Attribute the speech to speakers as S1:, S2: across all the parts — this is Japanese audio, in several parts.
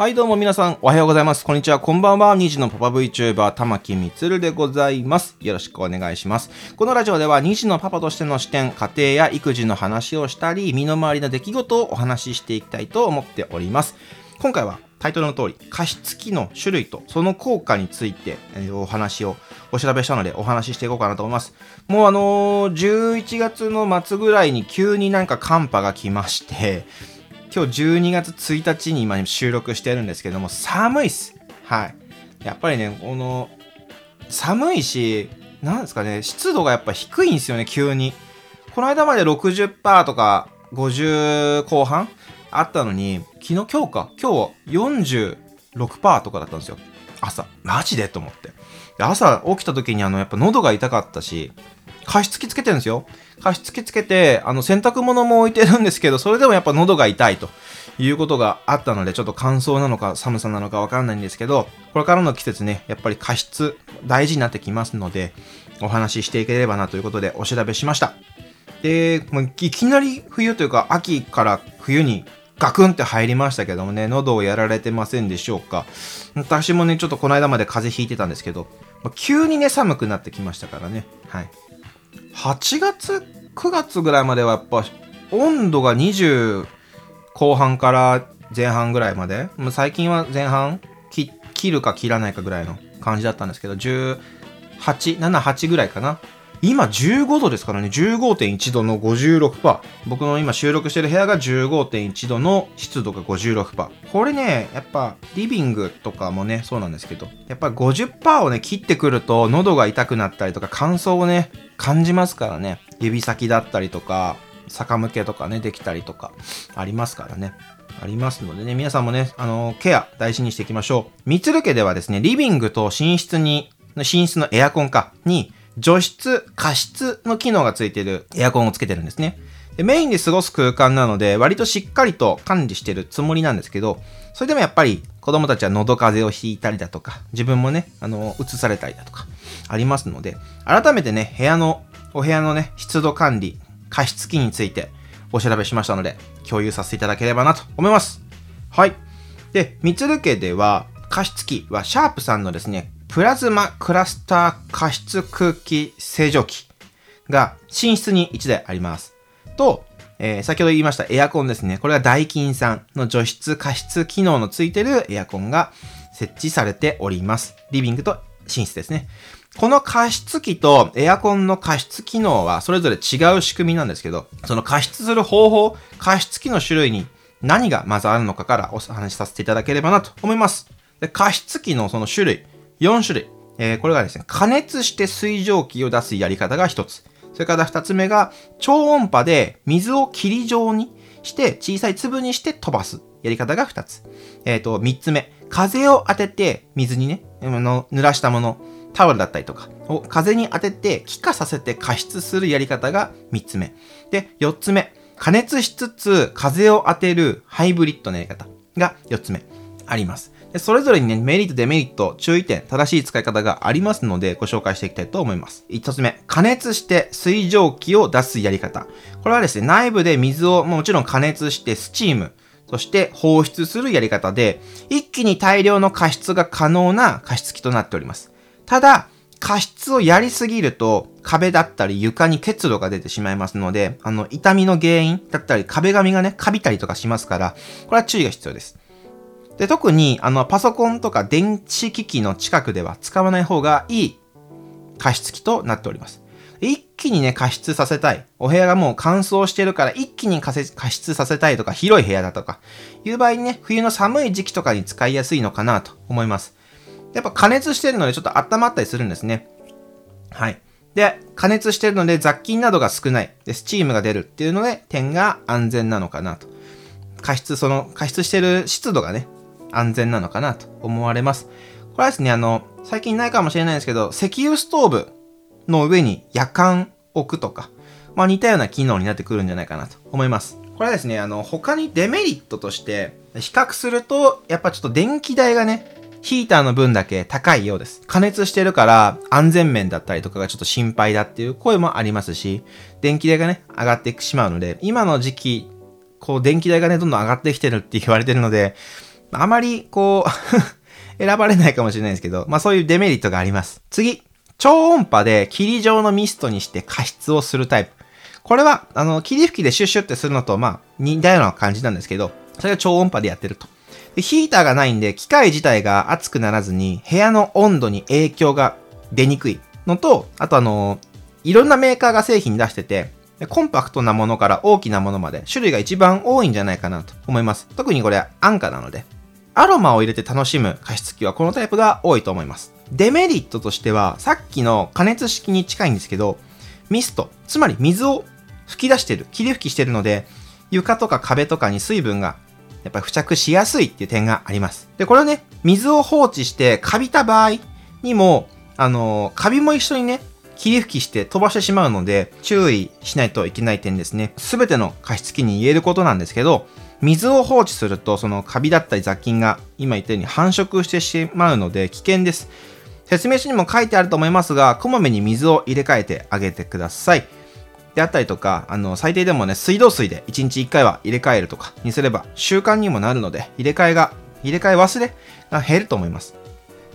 S1: はい、どうも皆さん、おはようございます。こんにちは、こんばんは。2児のパパ VTuber、玉木みつるでございます。よろしくお願いします。このラジオでは、2児のパパとしての視点、家庭や育児の話をしたり、身の回りの出来事をお話ししていきたいと思っております。今回は、タイトルの通り、加湿器の種類とその効果について、えお話をお調べしたので、お話ししていこうかなと思います。もうあのー11月の末ぐらいに急になんか寒波が来まして、今日12月1日に今収録してるんですけども、寒いっす。はい。やっぱりね、この、寒いし、なんですかね、湿度がやっぱ低いんですよね、急に。この間まで60%とか50後半あったのに、昨日、今日か、今日は46%とかだったんですよ。朝。マジで？と思って。朝起きた時にあの、やっぱ喉が痛かったし、加湿器つけてるんですよ。加湿器つけて、あの、洗濯物も置いてるんですけど、それでもやっぱ喉が痛いということがあったので、ちょっと乾燥なのか寒さなのかわかんないんですけど、これからの季節ね、やっぱり加湿大事になってきますので、お話ししていければなということでお調べしました。で、もういきなり冬というか秋から冬にガクンって入りましたけどもね、喉をやられてませんでしょうか。私もね、ちょっとこの間まで風邪ひいてたんですけど、急にね、寒くなってきましたからね。はい。8月、9月ぐらいまではやっぱ温度が20後半から前半ぐらいまで、最近は前半切るか切らないかぐらいの感じだったんですけど、18、7、8ぐらいかな。今15度ですからね、15.1度の56%。僕の今収録してる部屋が15.1度の湿度が56%。これね、やっぱリビングとかもね、そうなんですけど、やっぱ50%をね、切ってくると喉が痛くなったりとか乾燥をね、感じますからね。指先だったりとか、逆向けとかね、できたりとか、ありますからね。ありますのでね、皆さんもね、あの、ケア大事にしていきましょう。三つる家ではですね、リビングと寝室に、寝室のエアコンか、に、除湿、加湿の機能がついているエアコンをつけてるんですね。でメインで過ごす空間なので、割としっかりと管理してるつもりなんですけど、それでもやっぱり子供たちは喉風邪をひいたりだとか、自分もね、あの、移されたりだとか、ありますので、改めてね、部屋の、お部屋のね、湿度管理、加湿器についてお調べしましたので、共有させていただければなと思います。はい。で、三つる家では、加湿器はシャープさんのですね、プラズマクラスター加湿空気清浄機が寝室に1台あります。と、えー先ほど言いましたエアコンですね。これがダイキンさんの除湿加湿機能のついてるエアコンが設置されております。リビングと寝室ですね。この加湿器とエアコンの加湿機能はそれぞれ違う仕組みなんですけど、その加湿する方法、加湿器の種類に何がまずあるのかからお話しさせていただければなと思います。で加湿器のその種類、4種類。えーこれがですね、加熱して水蒸気を出すやり方が1つ。それから2つ目が、超音波で水を霧状にして、小さい粒にして飛ばすやり方が2つ。えっ、と、3つ目、風を当てて水にね、あの濡らしたもの、タオルだったりとかを風に当てて気化させて加湿するやり方が3つ目。で、4つ目、加熱しつつ風を当てるハイブリッドのやり方が4つ目あります。でそれぞれにね、メリット、デメリット、注意点、正しい使い方がありますので、ご紹介していきたいと思います。一つ目、加熱して水蒸気を出すやり方。これはですね、内部で水をもちろん加熱してスチーム、そして放出するやり方で、一気に大量の加湿が可能な加湿器となっております。ただ、加湿をやりすぎると、壁だったり床に結露が出てしまいますので、あの、痛みの原因だったり、壁紙がね、カビたりとかしますから、これは注意が必要です。で、特に、あの、パソコンとか電子機器の近くでは使わない方がいい加湿器となっております。一気にね、加湿させたい。お部屋がもう乾燥してるから一気に加湿加湿させたいとか、広い部屋だとか、いう場合にね、冬の寒い時期とかに使いやすいのかなと思います。やっぱ加熱してるのでちょっと温まったりするんですね。はい。で、加熱してるので雑菌などが少ない。で、スチームが出るっていうので、点が安全なのかなと。加湿、その、加湿してる湿度がね、安全なのかなと思われます。これはですね、あの、最近ないかもしれないんですけど、石油ストーブの上に夜間置くとか、まあ似たような機能になってくるんじゃないかなと思います。これはですね、あの、他にデメリットとして、比較すると、やっぱちょっと電気代がね、ヒーターの分だけ高いようです。加熱してるから安全面だったりとかがちょっと心配だっていう声もありますし、電気代がね、上がってしまうので、今の時期、こう電気代がね、どんどん上がってきてるって言われてるので、あまり、こう 選ばれないかもしれないですけど、まあそういうデメリットがあります。次。超音波で霧状のミストにして加湿をするタイプ。これは、あの、霧吹きでシュッシュってするのと、まあ、似たような感じなんですけど、それが超音波でやってると。で、ヒーターがないんで、機械自体が熱くならずに、部屋の温度に影響が出にくいのと、あとあの、いろんなメーカーが製品出してて、コンパクトなものから大きなものまで種類が一番多いんじゃないかなと思います。特にこれ安価なので。アロマを入れて楽しむ加湿器はこのタイプが多いと思います。デメリットとしては、さっきの加熱式に近いんですけど、ミスト、つまり水を吹き出してる、霧吹きしてるので、床とか壁とかに水分がやっぱり付着しやすいっていう点があります。で、これをね、水を放置してカビた場合にも、あの、カビも一緒にね、霧吹きして飛ばしてしまうので、注意しないといけない点ですね。すべての加湿器に言えることなんですけど、水を放置すると、そのカビだったり雑菌が今言ったように繁殖してしまうので危険です。説明書にも書いてあると思いますが、こまめに水を入れ替えてあげてください。であったりとか、あの、最低でもね、水道水で1日1回は入れ替えるとかにすれば習慣にもなるので、入れ替えが、入れ替え忘れが減ると思います。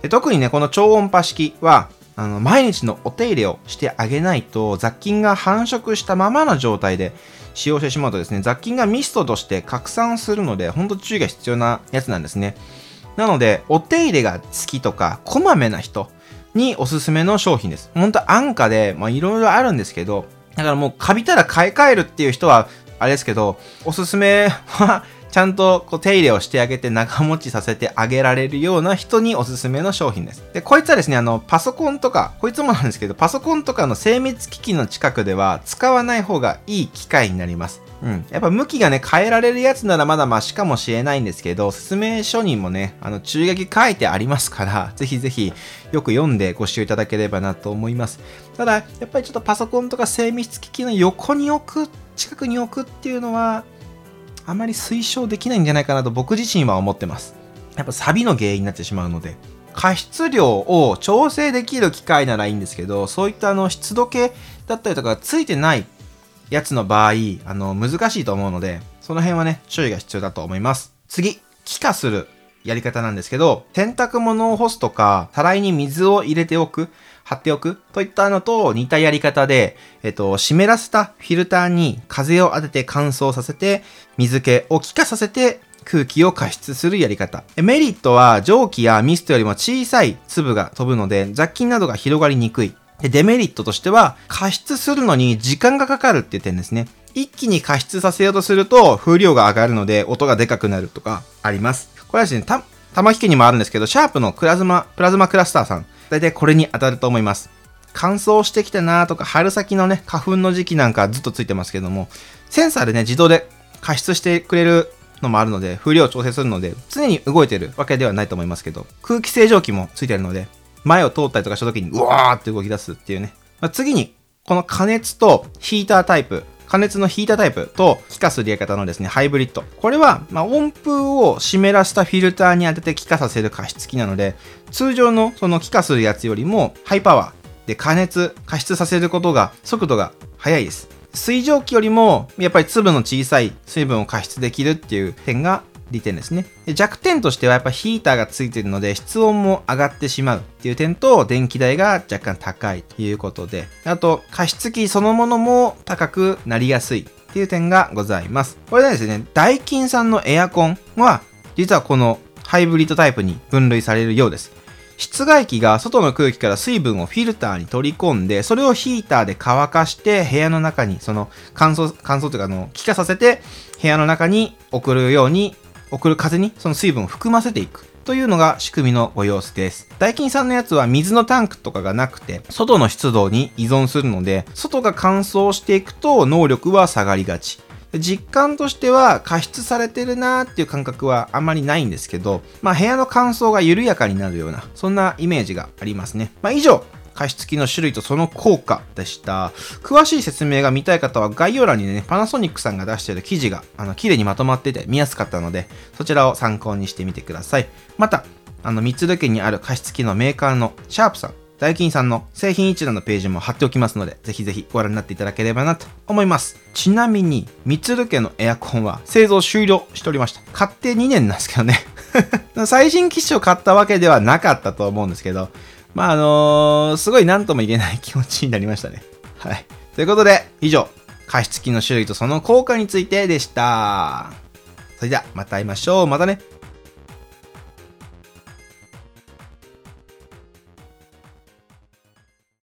S1: で特にね、この超音波式は、あの、毎日のお手入れをしてあげないと、雑菌が繁殖したままの状態で使用してしまうとですね、雑菌がミストとして拡散するので、ほんと注意が必要なやつなんですね。なので、お手入れが好きとか、こまめな人におすすめの商品です。ほんと安価で、まあいろいろあるんですけど、だからもうカビたら買い替えるっていう人は、あれですけど、おすすめはちゃんとこう手入れをしてあげて長持ちさせてあげられるような人におすすめの商品です。で、こいつはですね、あの、パソコンとか、こいつもなんですけど、パソコンとかの精密機器の近くでは使わない方がいい機械になります。うん。やっぱ向きがね、変えられるやつならまだマシかもしれないんですけど、説明書にもね、あの、注意書き書いてありますから、ぜひぜひよく読んでご使用いただければなと思います。ただ、やっぱりちょっとパソコンとか精密機器の横に置く、近くに置くっていうのは、あまり推奨できないんじゃないかなと僕自身は思ってます。やっぱサビの原因になってしまうので。加湿量を調整できる機械ならいいんですけど、そういったあの湿度計だったりとかついてないやつの場合、あの、難しいと思うので、その辺はね、注意が必要だと思います。次、気化するやり方なんですけど、洗濯物を干すとか、たらいに水を入れておく、貼っておくといったのと似たやり方で、えっと、湿らせたフィルターに風を当てて乾燥させて、水気を気化させて空気を加湿するやり方。メリットは蒸気やミストよりも小さい粒が飛ぶので雑菌などが広がりにくい。で、デメリットとしては、加湿するのに時間がかかるっていう点ですね。一気に加湿させようとすると、風量が上がるので、音がでかくなるとか、あります。これはですね、た、玉木家にもあるんですけど、シャープのプラズマ、プラズマクラスターさん。だいたいこれに当たると思います。乾燥してきたなとか、春先のね、花粉の時期なんかずっとついてますけども、センサーでね、自動で加湿してくれるのもあるので、風量を調整するので、常に動いてるわけではないと思いますけど、空気清浄機もついてるので、前を通ったりとかした時に、うわーって動き出すっていうね。まあ、次に、この加熱とヒータータイプ、加熱のヒータータイプと気化するやり方のですね、ハイブリッド。これは、まあ、温風を湿らしたフィルターに当てて気化させる加湿器なので、通常のその気化するやつよりもハイパワーで加熱、加湿させることが、速度が速いです。水蒸気よりも、やっぱり粒の小さい水分を加湿できるっていう点が利点ですね。で弱点としてはやっぱヒーターがついてるので室温も上がってしまうっていう点と電気代が若干高いということで、あと加湿器そのものも高くなりやすいっていう点がございます。これでですね、ダイキンさんのエアコンは実はこのハイブリッドタイプに分類されるようです。室外機が外の空気から水分をフィルターに取り込んで、それをヒーターで乾かして部屋の中に、その乾燥、乾燥というかあの、気化させて部屋の中に送るように送る風にその水分を含ませていく。というのが仕組みのご様子です。ダイキンさんのやつは水のタンクとかがなくて、外の湿度に依存するので、外が乾燥していくと能力は下がりがち。実感としては加湿されてるなーっていう感覚はあまりないんですけど、まあ部屋の乾燥が緩やかになるような、そんなイメージがありますね。まあ以上、加湿器の種類とその効果でした。詳しい説明が見たい方は概要欄にね、パナソニックさんが出している記事が、あの、綺麗にまとまってて見やすかったので、そちらを参考にしてみてください。また、あの、三つ家にある加湿器のメーカーのシャープさん、ダイキンさんの製品一覧のページも貼っておきますので、ぜひぜひご覧になっていただければなと思います。ちなみに、三つ家のエアコンは製造終了しておりました。買って2年なんですけどね 最新機種を買ったわけではなかったと思うんですけど、まあ、あのー、すごい何とも言えない気持ちになりましたね。はい。ということで、以上、加湿器の種類とその効果についてでした。それでは、また会いましょう。またね。